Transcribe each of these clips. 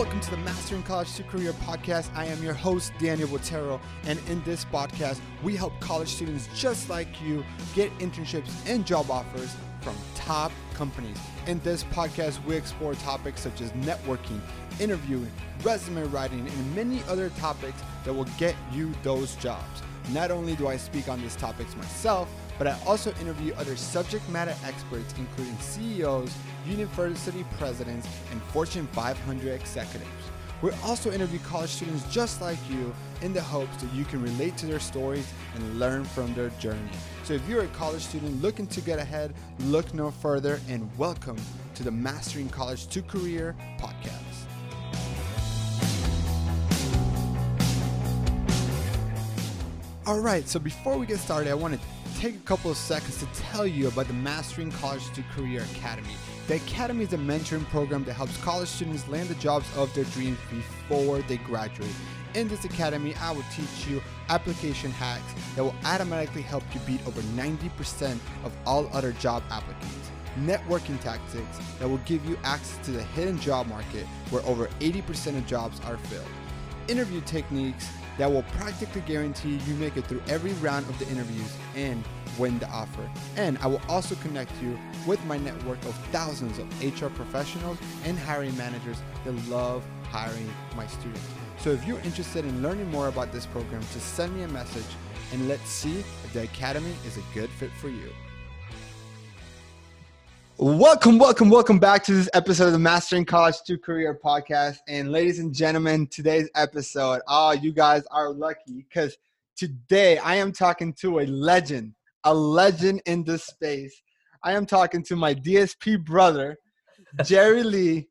welcome to the Mastering College to Career podcast. I am your host, Daniel Botero, and in this podcast, we help college students just like you get internships and job offers from top companies. In this podcast, we explore topics such as networking, interviewing, resume writing, and many other topics that will get you those jobs. Not only do I speak on these topics myself, but I also interview other subject matter experts, including CEOs, university presidents, and Fortune 500 executives. We also interview college students just like you in the hopes that you can relate to their stories and learn from their journey. So if you're a college student looking to get ahead, look no further and welcome to the Mastering College to Career podcast. All right, so before we get started, I want to take a couple of seconds to tell you about the Mastering College to Career Academy. The Academy is a mentoring program that helps college students land the jobs of their dreams before they graduate. In this academy, I will teach you application hacks that will automatically help you beat over 90% of all other job applicants. Networking tactics that will give you access to the hidden job market where over 80% of jobs are filled. Interview techniques that will practically guarantee you make it through every round of the interviews and win the offer. And I will also connect you with my network of thousands of HR professionals and hiring managers that love hiring my students. So if you're interested in learning more about this program, just send me a message and let's see if the Academy is a good fit for you. Welcome, welcome, welcome back to this episode of the Mastering College to Career podcast. And ladies and gentlemen, today's episode, oh, you guys are lucky because today I am talking to a legend, a legend in this space. I am talking to my DSP brother, Jerry Lee,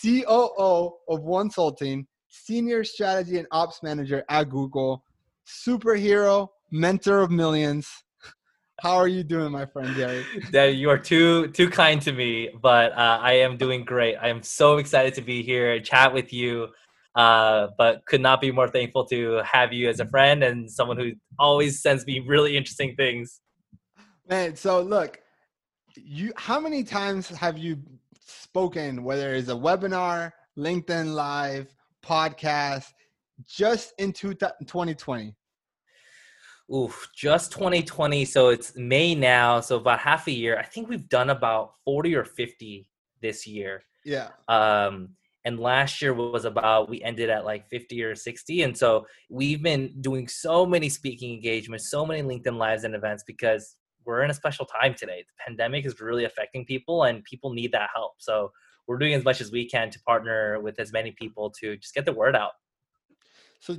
COO of Wonsulting, Senior Strategy and Ops Manager at Google, superhero, mentor of millions how are you doing, my friend Gary? That you are too too kind to me, but uh, I am doing great. I am so excited to be here and chat with you. Uh, but could not be more thankful to have you as a friend and someone who always sends me really interesting things. Man, so look, you how many times have you spoken, whether it's a webinar, LinkedIn Live, podcast, just in 2020? Oof, just 2020. So it's May now. So about half a year. I think we've done about 40 or 50 this year. Yeah. Um, and last year was about we ended at like 50 or 60 and so we've been doing so many speaking engagements so many linkedin lives and events because we're in a special time today the pandemic is really affecting people and people need that help so we're doing as much as we can to partner with as many people to just get the word out so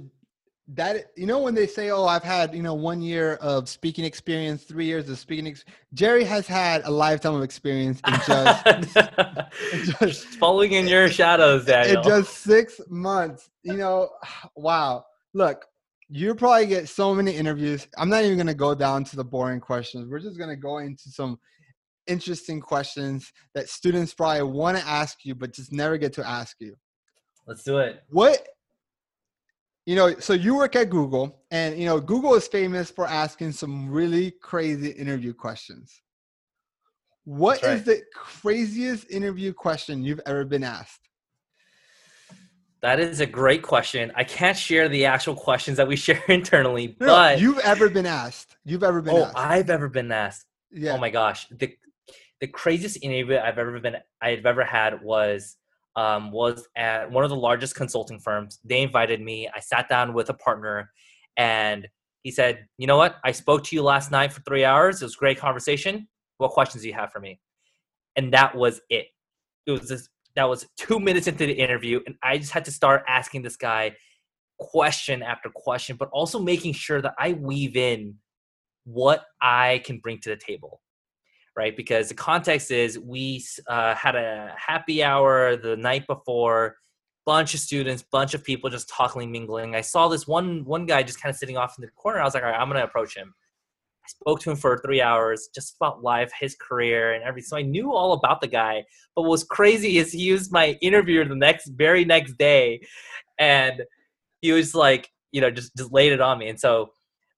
that you know when they say oh i've had you know one year of speaking experience three years of speaking ex-. jerry has had a lifetime of experience in just, just following in your shadows Daniel. in just six months. You know wow. Look you probably get so many interviews. I'm not even going to go down to the boring questions. We're just going to go into some interesting questions that students probably want to ask you but just never get to ask you. Let's do it. What you know, so you work at Google, and you know, Google is famous for asking some really crazy interview questions. What right. is the craziest interview question you've ever been asked? That is a great question. I can't share the actual questions that we share internally, no, but you've ever been asked. You've ever been oh, asked. I've ever been asked. Oh yeah. Oh my gosh. The the craziest interview I've ever been I've ever had was um, was at one of the largest consulting firms. They invited me. I sat down with a partner, and he said, "You know what? I spoke to you last night for three hours. It was a great conversation. What questions do you have for me?" And that was it. It was this. That was two minutes into the interview, and I just had to start asking this guy question after question, but also making sure that I weave in what I can bring to the table right? Because the context is we uh, had a happy hour the night before, bunch of students, bunch of people just talking, mingling. I saw this one one guy just kind of sitting off in the corner. I was like, all right, I'm gonna approach him. I spoke to him for three hours, just about life, his career, and everything. So I knew all about the guy. But what was crazy is he used my interviewer the next very next day, and he was like, you know, just just laid it on me. And so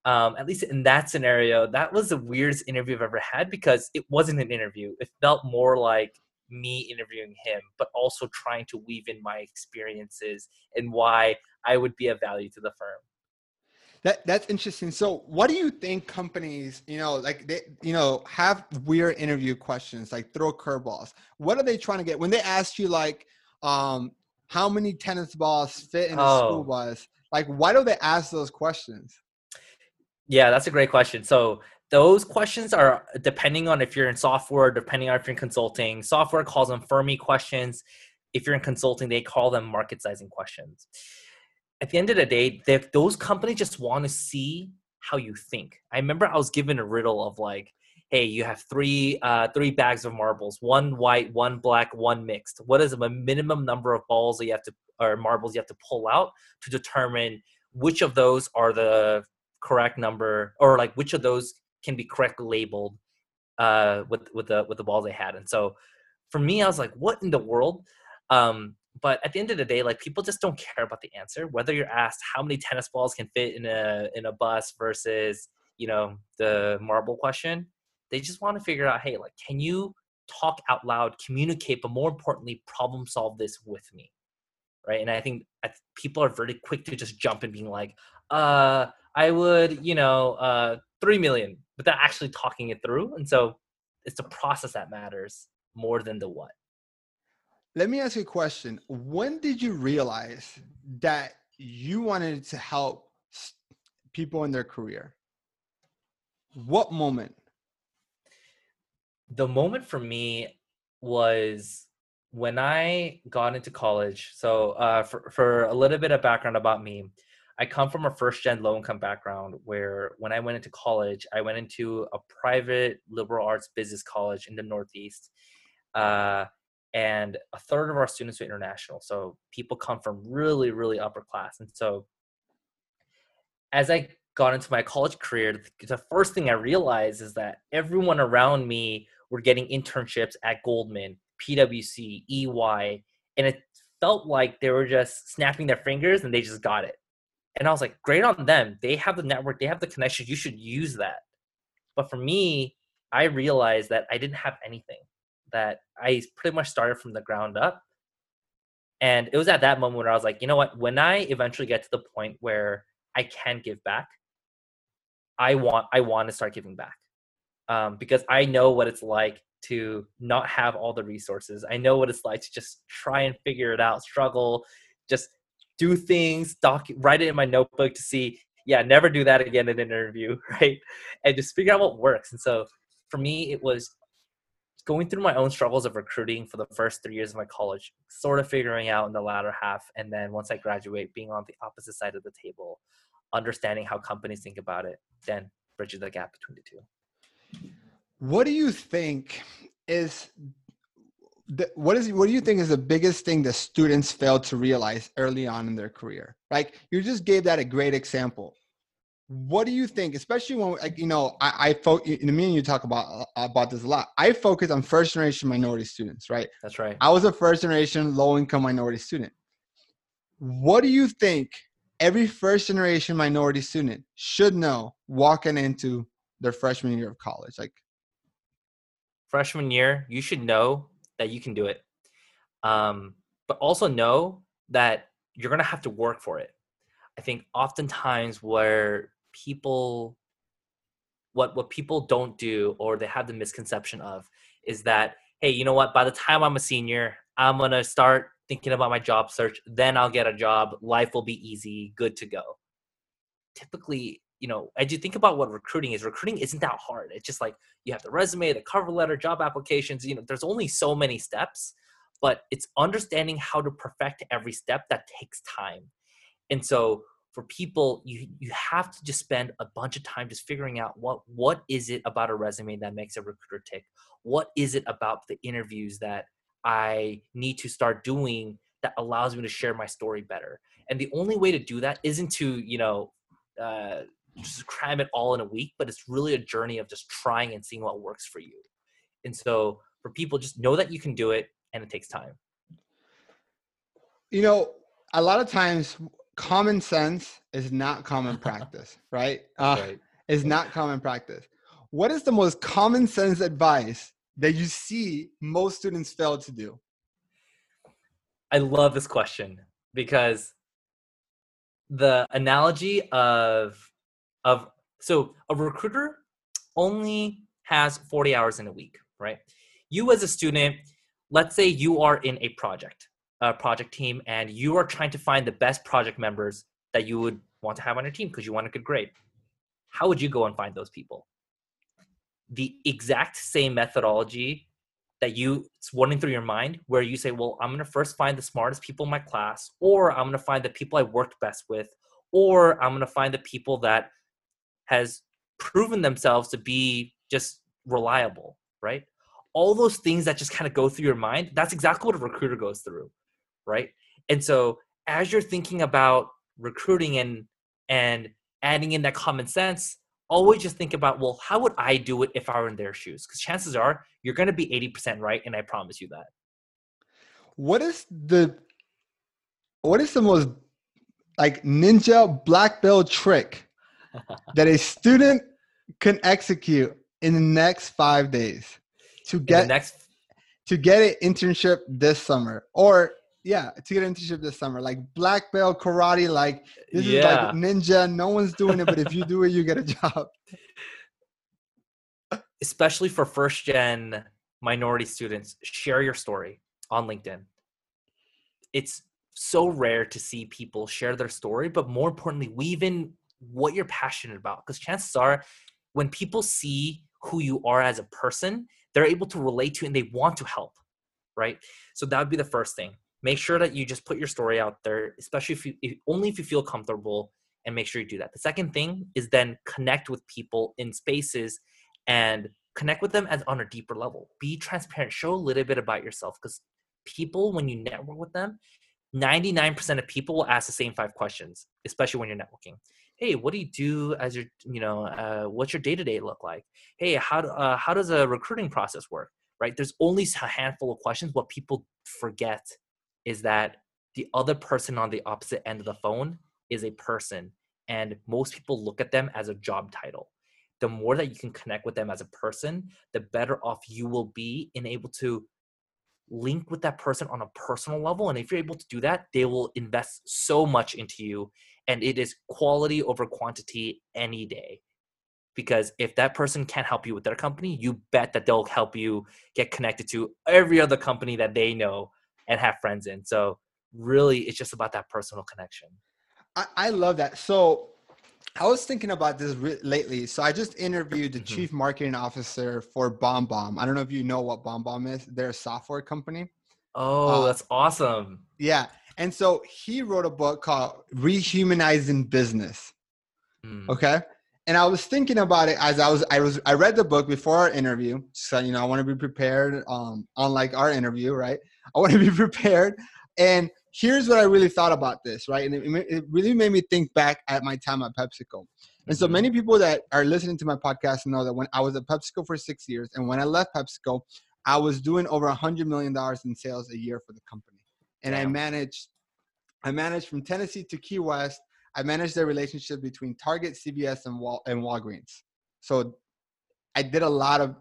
um, at least in that scenario, that was the weirdest interview I've ever had because it wasn't an interview. It felt more like me interviewing him, but also trying to weave in my experiences and why I would be of value to the firm. That that's interesting. So, what do you think companies, you know, like they, you know, have weird interview questions, like throw curveballs? What are they trying to get when they ask you, like, um, how many tennis balls fit in a oh. school bus? Like, why do they ask those questions? Yeah, that's a great question. So, those questions are depending on if you're in software, depending on if you're in consulting. Software calls them Fermi questions. If you're in consulting, they call them market sizing questions at the end of the day, those companies just want to see how you think. I remember I was given a riddle of like, hey, you have three uh, three bags of marbles, one white, one black, one mixed. What is the minimum number of balls that you have to or marbles you have to pull out to determine which of those are the correct number or like which of those can be correctly labeled uh, with with the with the balls they had. And so for me, I was like, what in the world? Um, but at the end of the day like people just don't care about the answer whether you're asked how many tennis balls can fit in a in a bus versus you know the marble question they just want to figure out hey like can you talk out loud communicate but more importantly problem solve this with me right and i think people are very quick to just jump and being like uh i would you know uh 3 million but they're actually talking it through and so it's the process that matters more than the what let me ask you a question. When did you realize that you wanted to help people in their career? What moment? The moment for me was when I got into college. So, uh, for, for a little bit of background about me, I come from a first gen low income background where when I went into college, I went into a private liberal arts business college in the Northeast. Uh, and a third of our students are international so people come from really really upper class and so as i got into my college career the first thing i realized is that everyone around me were getting internships at goldman pwc ey and it felt like they were just snapping their fingers and they just got it and i was like great on them they have the network they have the connection you should use that but for me i realized that i didn't have anything that I pretty much started from the ground up. And it was at that moment where I was like, you know what? When I eventually get to the point where I can give back, I want I want to start giving back um, because I know what it's like to not have all the resources. I know what it's like to just try and figure it out, struggle, just do things, doc, write it in my notebook to see, yeah, never do that again in an interview, right? And just figure out what works. And so for me, it was going through my own struggles of recruiting for the first three years of my college, sort of figuring out in the latter half, and then once I graduate, being on the opposite side of the table, understanding how companies think about it, then bridges the gap between the two. What do you think is the, what is what do you think is the biggest thing that students fail to realize early on in their career? Like you just gave that a great example. What do you think especially when like you know i i fo- in me and you talk about uh, about this a lot. I focus on first generation minority students right? That's right. I was a first generation low income minority student. What do you think every first generation minority student should know walking into their freshman year of college? Like freshman year you should know that you can do it. Um, but also know that you're gonna have to work for it. I think oftentimes where people what what people don't do or they have the misconception of is that hey you know what? By the time i'm a senior i'm going to start thinking about my job search then i'll get a job life will be easy good to go. Typically you know as you think about what recruiting is recruiting isn't that hard. It's just like you have the resume the cover letter job applications you know there's only so many steps but it's understanding how to perfect every step that takes time. And so for people you you have to just spend a bunch of time just figuring out what what is it about a resume that makes a recruiter tick? What is it about the interviews that i need to start doing that allows me to share my story better? And the only way to do that isn't to you know uh, just cram it all in a week but it's really a journey of just trying and seeing what works for you and so for people just know that you can do it and it takes time you know a lot of times common sense is not common practice, right? Uh, right. Is not common practice. What is the most common sense advice that you see most students fail to do? I love this question because the analogy of of so a recruiter only has 40 hours in a week, right? You as a student, let's say you are in a project, a project team, and you are trying to find the best project members that you would want to have on your team because you want a good grade. How would you go and find those people? The exact same methodology that you it's running through your mind where you say, well, I'm gonna first find the smartest people in my class, or I'm gonna find the people I worked best with, or I'm gonna find the people that has proven themselves to be just reliable, right? All those things that just kind of go through your mind, that's exactly what a recruiter goes through, right? And so as you're thinking about recruiting and and adding in that common sense, always just think about, well, how would I do it if I were in their shoes? Because chances are you're going to be 80% right. And I promise you that. What is the, what is the most like ninja black belt trick that a student can execute in the next five days to get next to get an internship this summer or yeah to get an internship this summer. Like black belt karate like this yeah. is like ninja. No one's doing it but if you do it you get a job. Especially for first gen minority students share your story on linkedin. It's so rare to see people share their story but more importantly weave in what you're passionate about because chances are when people see who you are as a person they're able to relate to and they want to help right? So that would be the first thing. Make sure that you just put your story out there especially if you if, only if you feel comfortable and make sure you do that. The second thing is then connect with people in spaces and connect with them as on a deeper level. Be transparent. Show a little bit about yourself because people when you network with them 99% of people will ask the same five questions especially when you're networking hey what do you do as your you know uh, what's your day-to-day look like? Hey how, uh, how does a recruiting process work? Right? There's only a handful of questions. What people forget is that the other person on the opposite end of the phone is a person and most people look at them as a job title. The more that you can connect with them as a person the better off you will be in able to link with that person on a personal level and if you're able to do that they will invest so much into you and it is quality over quantity any day because if that person can't help you with their company you bet that they'll help you get connected to every other company that they know and have friends in. So really, it's just about that personal connection. I, I love that. So I was thinking about this re- lately. So I just interviewed the mm-hmm. chief marketing officer for BombBomb. I don't know if you know what BombBomb is. They're a software company. Oh, uh, that's awesome. Yeah. And so he wrote a book called Rehumanizing Business. Mm. Okay. And I was thinking about it as I was I was I read the book before our interview. So you know, I want to be prepared um unlike our interview, right? I want to be prepared. And here's what I really thought about this, right? And it, it really made me think back at my time at PepsiCo. And so many people that are listening to my podcast know that when I was at PepsiCo for six years, and when I left PepsiCo, I was doing over a hundred million dollars in sales a year for the company. And. I managed, I managed from Tennessee to Key West. I managed the relationship between Target, CVS, and Wal and Walgreens. So I did a lot of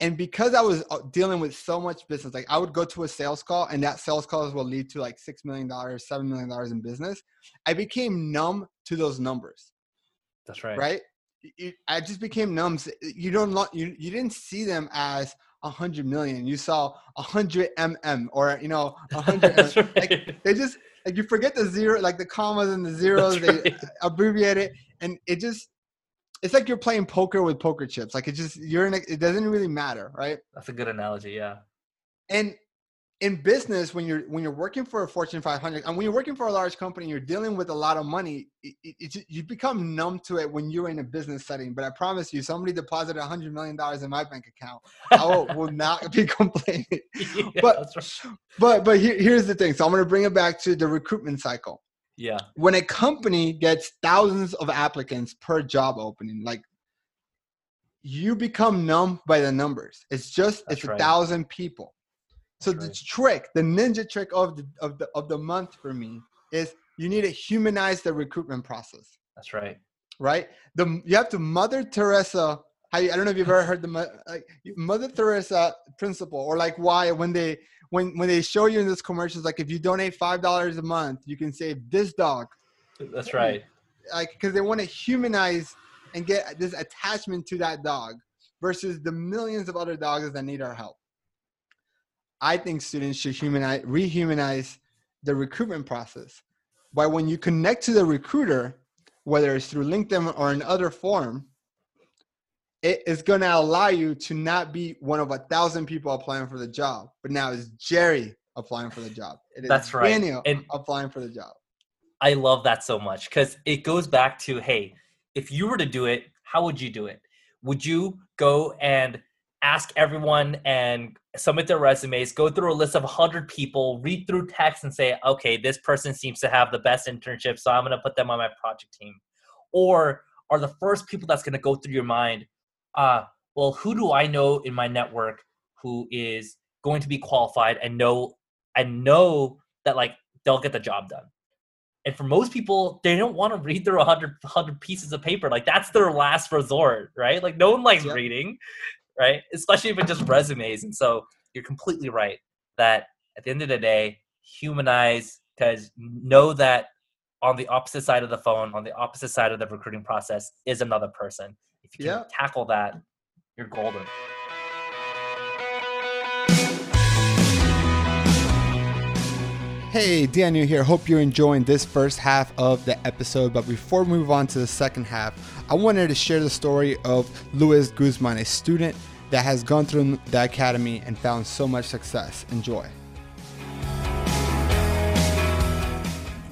and because I was uh, dealing with so much business, like I would go to a sales call and that sales calls will lead to like $6 million, $7 million in business. I became numb to those numbers. That's right. Right. I just became numb. You don't, you, you didn't see them as a hundred million. You saw a hundred mm or, you know, a hundred. right. like, they just, like you forget the zero, like the commas and the zeros, That's they right. abbreviate it. And it just, it's like you're playing poker with poker chips. Like it just you're in. A, it doesn't really matter, right? That's a good analogy. Yeah. And in business, when you're when you're working for a Fortune 500, and when you're working for a large company, you're dealing with a lot of money. It, it, you become numb to it when you're in a business setting. But I promise you, somebody deposited hundred million dollars in my bank account, I will, will not be complaining. Yeah, but right. but but here, here's the thing. So I'm going to bring it back to the recruitment cycle. Yeah. When a company gets thousands of applicants per job opening, like you become numb by the numbers. It's just That's it's right. a thousand people. So the trick, the ninja trick of the of the of the month for me is you need to humanize the recruitment process. That's right. Right? The you have to Mother Teresa I don't know if you've ever heard the like Mother Teresa principle, or like why when they when when they show you in this commercials, like if you donate five dollars a month, you can save this dog. That's right. Like because they want to humanize and get this attachment to that dog versus the millions of other dogs that need our help. I think students should humanize, rehumanize the recruitment process. By when you connect to the recruiter, whether it's through LinkedIn or in other form, it is going to allow you to not be one of a thousand people applying for the job, but now it's Jerry applying for the job. It is That's right. Daniel and applying for the job. I love that so much because it goes back to hey, if you were to do it, how would you do it? Would you go and ask everyone and submit their resumes, go through a list of 100 people, read through text and say, okay, this person seems to have the best internship, so I'm going to put them on my project team? Or are the first people that's going to go through your mind, uh, well, who do I know in my network who is going to be qualified and know and know that like they'll get the job done? And for most people, they don't want to read through 100, 100 pieces of paper. Like that's their last resort, right? Like no one likes yep. reading right? Especially if it just resumes. And so you're completely right that at the end of the day, humanize because know that on the opposite side of the phone, on the opposite side of the recruiting process, is another person. If you can tackle that, you're golden. Hey, Daniel here. Hope you're enjoying this first half of the episode. But before we move on to the second half, I wanted to share the story of Luis Guzman, a student that has gone through the academy and found so much success. Enjoy.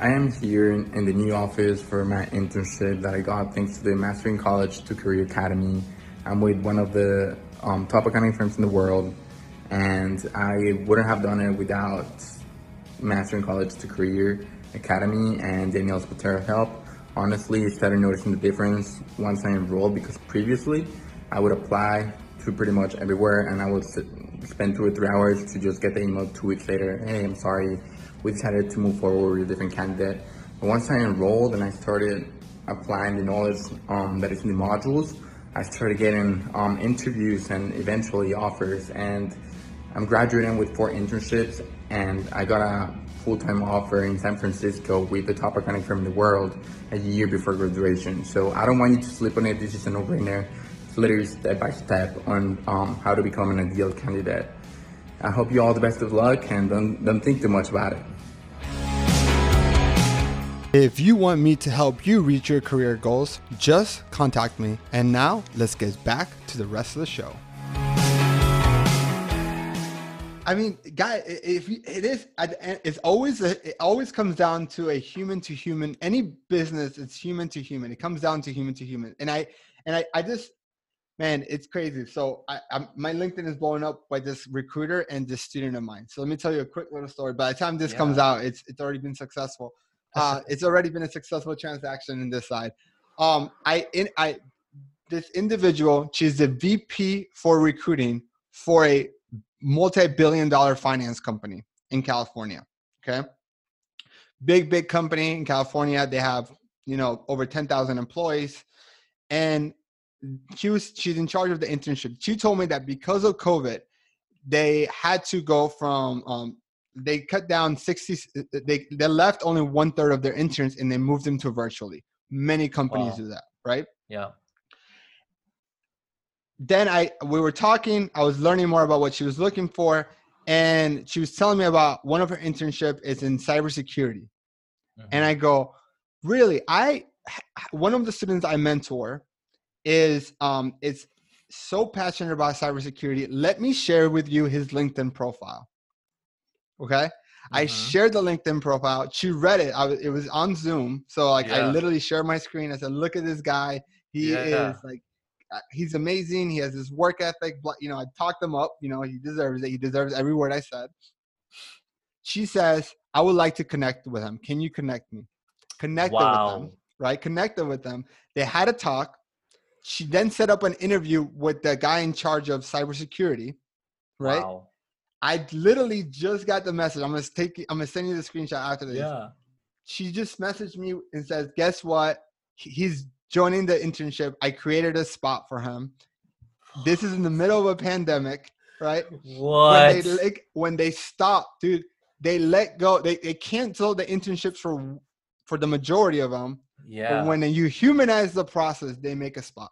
I am here in the new office for my internship that I got thanks to the Mastering College to Career Academy. I'm with one of the um, top accounting firms in the world, and I wouldn't have done it without Mastering College to Career Academy and Daniel Botero's help. Honestly, I started noticing the difference once I enrolled because previously I would apply to pretty much everywhere and I would sit, spend two or three hours to just get the email two weeks later, hey, I'm sorry, we decided to move forward with a different candidate. But once I enrolled and I started applying the knowledge um, that is in the modules, I started getting um, interviews and eventually offers. And I'm graduating with four internships and I got a full-time offer in San Francisco with the top accounting firm in the world a year before graduation. So I don't want you to sleep on it. This is a no-brainer. It's literally step by step on um, how to become an ideal candidate. I hope you all the best of luck and don't, don't think too much about it. If you want me to help you reach your career goals, just contact me. And now let's get back to the rest of the show. I mean, guy, if it is, it's always a, it always comes down to a human to human. Any business, it's human to human. It comes down to human to human. And I, and I, I just, man, it's crazy. So I, I'm, my LinkedIn is blown up by this recruiter and this student of mine. So let me tell you a quick little story. By the time this yeah. comes out, it's it's already been successful. Uh, it's already been a successful transaction in this side. Um, I in I this individual, she's the VP for recruiting for a multi-billion dollar finance company in California. Okay. Big, big company in California. They have, you know, over 10,000 employees. And she was she's in charge of the internship. She told me that because of COVID, they had to go from um, they cut down 60 they they left only one third of their interns and they moved them to virtually. Many companies wow. do that, right? Yeah then I we were talking. I was learning more about what she was looking for, and she was telling me about one of her internship is in cybersecurity. Mm-hmm. And I go, really? I one of the students I mentor is um is so passionate about cybersecurity. Let me share with you his LinkedIn profile. Okay. Mm-hmm. I shared the LinkedIn profile. She read it. I was, it was on Zoom. So like yeah. I literally shared my screen. I said, look at this guy. He yeah. is like he's amazing. He has this work ethic. You know, I talked him up. You know, he deserves it. He deserves every word I said. She says, I would like to connect with him. Can you connect me? Connected wow. with them, right? Connected with them. They had a talk. She then set up an interview with the guy in charge of cybersecurity, right? Wow. I literally just got the message. I'm gonna take. I'm gonna send you the screenshot after this. Yeah. She just messaged me and says, "Guess what? He's joining the internship, I created a spot for him. This is in the middle of a pandemic, right? What? When they, like, when they stop, dude, they let go. They, they cancel the internships for for the majority of them. Yeah. But when you humanize the process, they make a spot.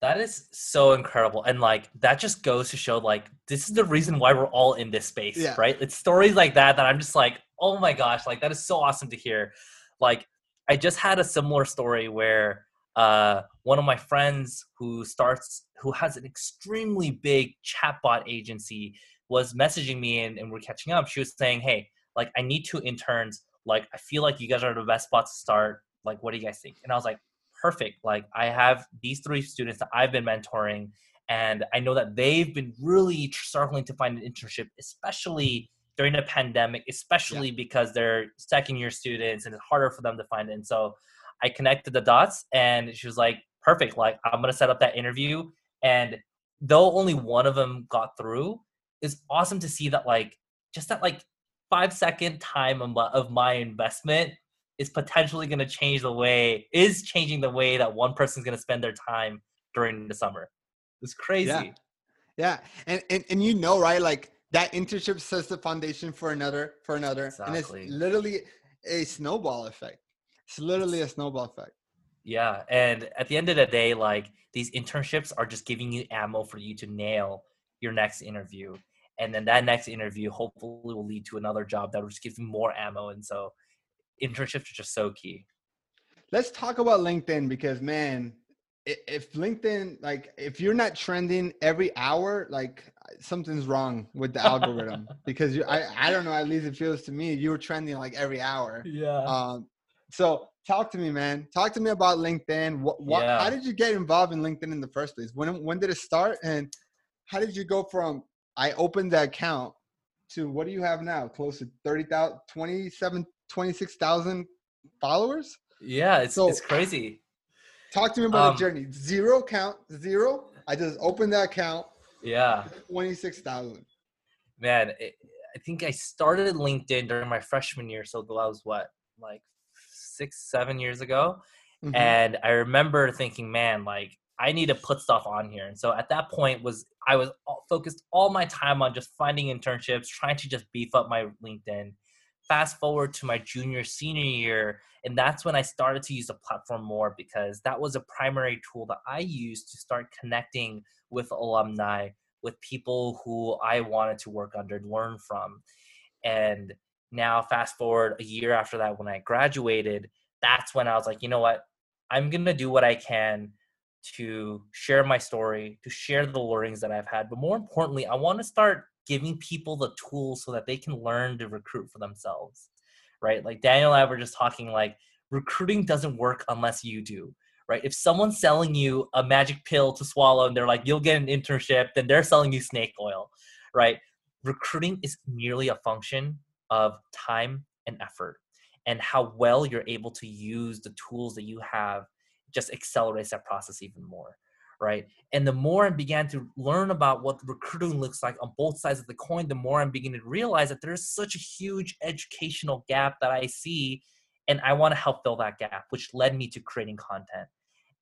That is so incredible. And like that just goes to show like this is the reason why we're all in this space, Yeah. right? It's stories like that that I'm just like, "Oh my gosh, like that is so awesome to hear." Like I just had a similar story where uh one of my friends who starts who has an extremely big chatbot agency was messaging me and, and we're catching up. She was saying, Hey, like I need two interns. Like I feel like you guys are the best spot to start. Like, what do you guys think? And I was like, perfect. Like I have these three students that I've been mentoring, and I know that they've been really struggling to find an internship, especially during the pandemic, especially because they're second year students and it's harder for them to find it. And so I connected the dots, and she was like, perfect. Like I'm gonna set up that interview, and though only one of them got through, it's awesome to see that like just that like five second time of my, of my investment is potentially going to change the way is changing the way that one person's going to spend their time during the summer it's crazy Yeah. Yeah. And, and and you know, right? Like that internship sets the foundation for another for another. And it's literally a snowball effect. It's literally a snowball effect. yeah and at the end of the day like these internships are just giving you ammo for you to nail your next interview and then that next interview hopefully will lead to another job that will just give you more ammo and so internships are just so key Let's talk about LinkedIn because man, if LinkedIn like if you're not trending every hour, like something's wrong with the algorithm because you I, I don't know, at least it feels to me you were trending like every hour. yeah Um, so talk to me, man. Talk to me about LinkedIn. What, what Yeah. how did you get involved in LinkedIn in the first place? When when did it start, and how did you go from I opened the account to what do you have now? Close to 30,000, 27, 26,000 followers? yeah it's, So- it's crazy Talk to me about Um, the journey. Zero count, zero. I just opened that account, yeah 26,000. man it, i think i started linkedin during my freshman year so that was what like six seven years ago Mhm. and i remember thinking man like i need to put stuff on here and so at that point was i was all, focused all my time on just finding internships trying to just beef up my linkedin fast forward to my junior senior year and that's when i started to use the platform more because that was a primary tool that i used to start connecting with alumni with people who i wanted to work under learn from. And now fast forward a year after that when i graduated that's when i was like you know what? I'm going to do what i can to share my story to share the learnings that i've had but more importantly i want to start giving people the tools so that they can learn to recruit for themselves right? Like daniel and i were just talking like recruiting doesn't work unless you do right? If someone's selling you a magic pill to swallow and they're like you'll get an internship then they're selling you snake oil right? Recruiting is merely a function of time and effort and how well you're able to use the tools that you have just accelerates that process even more right and the more i began to learn about what recruiting looks like on both sides of the coin the more i'm beginning to realize that there's such a huge educational gap that i see and i want to help fill that gap which led me to creating content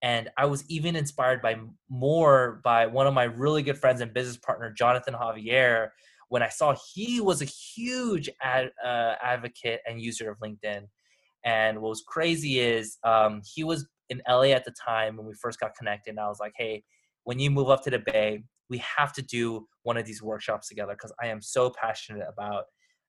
and i was even inspired by more by one of my really good friends and business partner jonathan javier when I saw he was a huge ad, uh, advocate and user of LinkedIn. And what was crazy is um, he was in LA at the time when we first got connected. And I was like, hey, when you move up to the Bay, we have to do one of these workshops together because I am so passionate about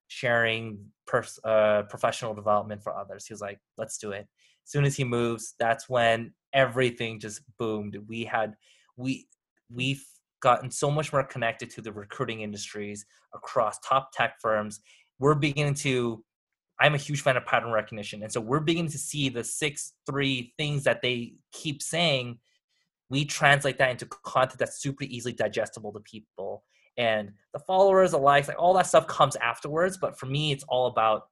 sharing pers- uh, professional development for others. He was like, let's do it. As soon as he moves, that's when everything just boomed. We had, we, we've gotten so much more connected to the recruiting industries across top tech firms. We're beginning to, I'm a huge fan of pattern recognition. And so we're beginning to see the six, three things that they keep saying. We translate that into content that's super easily digestible to people. And the followers, the likes, like all that stuff comes afterwards. But for me, it's all about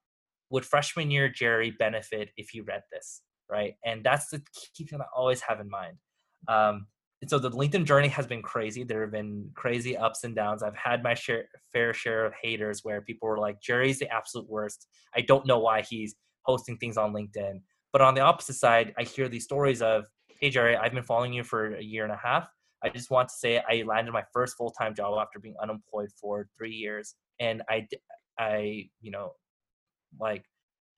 would freshman year Jerry benefit if he read this, right? And that's the key thing I always have in mind. Um, so the LinkedIn journey has been crazy. There have been crazy ups and downs. I've had my share, fair share of haters where people were like, Jerry's the absolute worst. I don't know why he's posting things on LinkedIn. But on the opposite side, I hear these stories of, hey, Jerry, I've been following you for a year and a half. I just want to say I landed my first full time job after being unemployed for three years, and I, I, you know, like,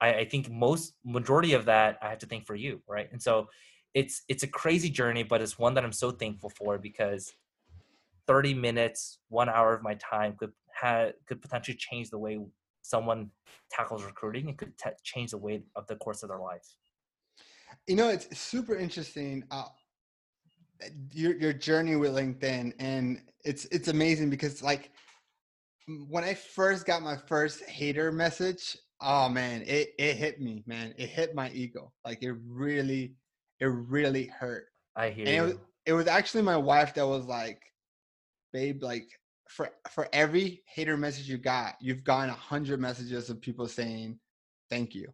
I, I think most majority of that I have to thank for you, right? And so, it's it's a crazy journey, but it's one that I'm so thankful for because 30 minutes, one hour of my time could have could potentially change the way someone tackles recruiting. It could t- change the way of the course of their life. You know, it's super interesting. Uh, your your journey with LinkedIn, and it's it's amazing because like when I first got my first hater message, oh man, it it hit me, man. It hit my ego. Like it really, it really hurt. I hear and you. It was, it was actually my wife that was like, babe, like for for every hater message you got, you've gotten a hundred messages of people saying thank you.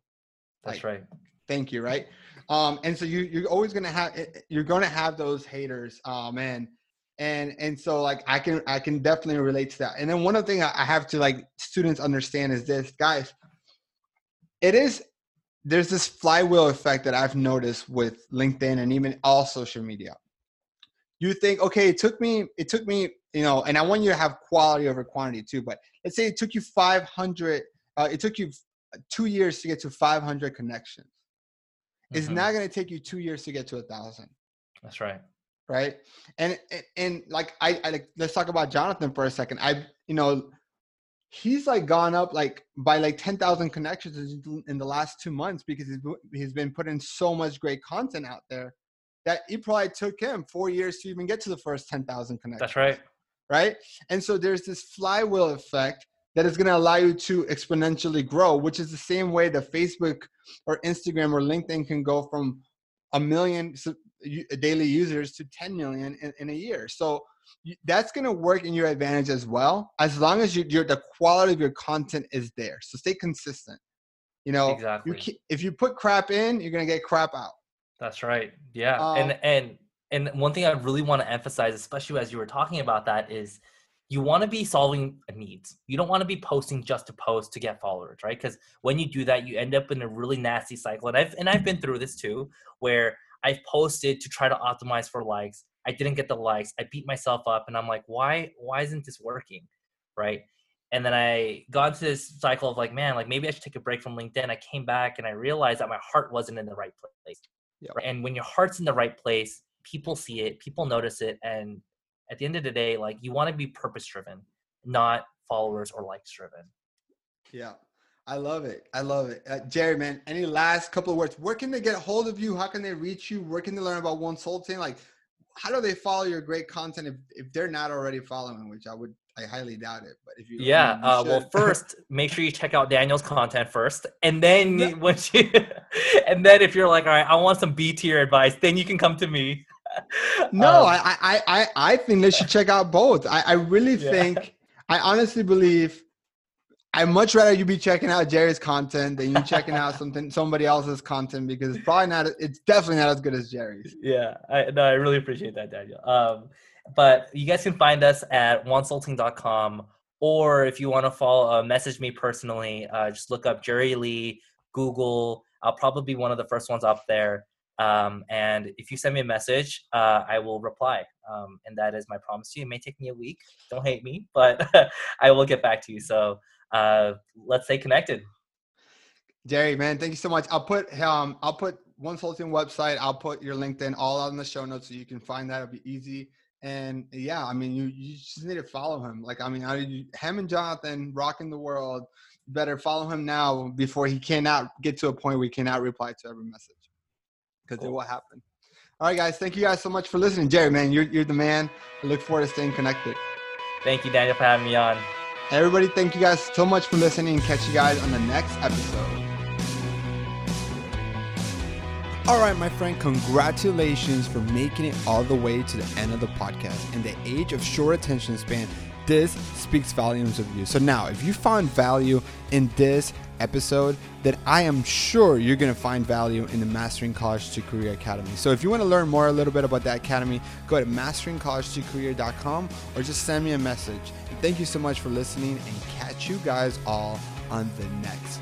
That's like, right. Thank you, right? Um, and so you you're always gonna have eh, eh, you're gonna have those haters. Oh man. And and so like I can I can definitely relate to that. And then one of the things I have to like students understand is this, guys. It is there's this flywheel effect that I've noticed with LinkedIn and even all social media. You think, okay, it took me, it took me you know, and I want you to have quality over quantity too. But let's say it took you 500, uh, it took you two years to get to 500 connections. Mm-hmm. It's not going to take you two years to get to a thousand. That's right. Right. And, and, and like, I, I like, let's talk about Jonathan for a second. I, you know, he's like gone up like by like 10,000 connections in the last two months because he's, he's been putting so much great content out there that it probably took him four years to even get to the first 10,000 connections. That's right right? And so there's this flywheel effect that is going to allow you to exponentially grow, which is the same way that Facebook or Instagram or LinkedIn can go from a million daily users to 10 million in, in a year. So that's going to work in your advantage as well, as long as you, the quality of your content is there. So stay consistent. You know, exactly. You, if you put crap in, you're going to get crap out. That's right. Yeah. Um, and, and and one thing I really want to emphasize, especially as you were talking about that, is you want to be solving needs. You don't want to be posting just to post to get followers, right? Because when you do that, you end up in a really nasty cycle. And I've and I've been through this too, where I've posted to try to optimize for likes. I didn't get the likes. I beat myself up, and I'm like, why? Why isn't this working, right? And then I got into this cycle of like, man, like maybe I should take a break from LinkedIn. I came back and I realized that my heart wasn't in the right place. Yep. Right? And when your heart's in the right place, people see it, people notice it, and at the end of the day, like you want to be purpose driven, not followers or likes driven. Yeah. I love it. I love it. Uh, Jerry, man, any last couple of words? Where can they get hold of you? How can they reach you? Where can they learn about Wonsulting? Like, how do they follow your great content if, if they're not already following, which I would, I highly doubt it. But if you, yeah, you uh, well, first, make sure you check out Daniel's content first. And then yeah. once you, and then if you're like, all right, I want some B tier advice, then you can come to me. no, um, I, I, I, I think they should check out both. I, I really yeah. think, I honestly believe, I much rather you be checking out Jerry's content than you checking out something somebody else's content because it's probably not. It's definitely not as good as Jerry's. Yeah, I, no, I really appreciate that, Daniel. Um, but you guys can find us at wonsulting.com, or if you want to follow, uh, message me personally. Uh, just look up Jerry Lee, Google. I'll probably be one of the first ones up there. Um, and if you send me a message, uh, I will reply. Um, and that is my promise to you. It may take me a week. Don't hate me, but I will get back to you. So uh, let's stay connected. Jerry, man, thank you so much. I'll put um, I'll put Wonsulting website. I'll put your LinkedIn all out in the show notes so you can find that. It'll be easy. And yeah, I mean, you you just need to follow him. Like, I mean, I, him and Jonathan rocking the world. better follow him now before he cannot get to a point where he cannot reply to every message because cool. it will happen. All right, guys. Thank you guys so much for listening. Jerry, man, you're, you're the man. I look forward to staying connected. Thank you, Daniel, for having me on. Everybody, thank you guys so much for listening catch you guys on the next episode. All right, my friend, congratulations for making it all the way to the end of the podcast. In the age of short attention span, this speaks volumes of you. So now, if you found value in this episode, that I am sure you're going to find value in the Mastering College to Career Academy. So if you want to learn more a little bit about that academy, go to masteringcollegetocareer.com or just send me a message. And thank you so much for listening and catch you guys all on the next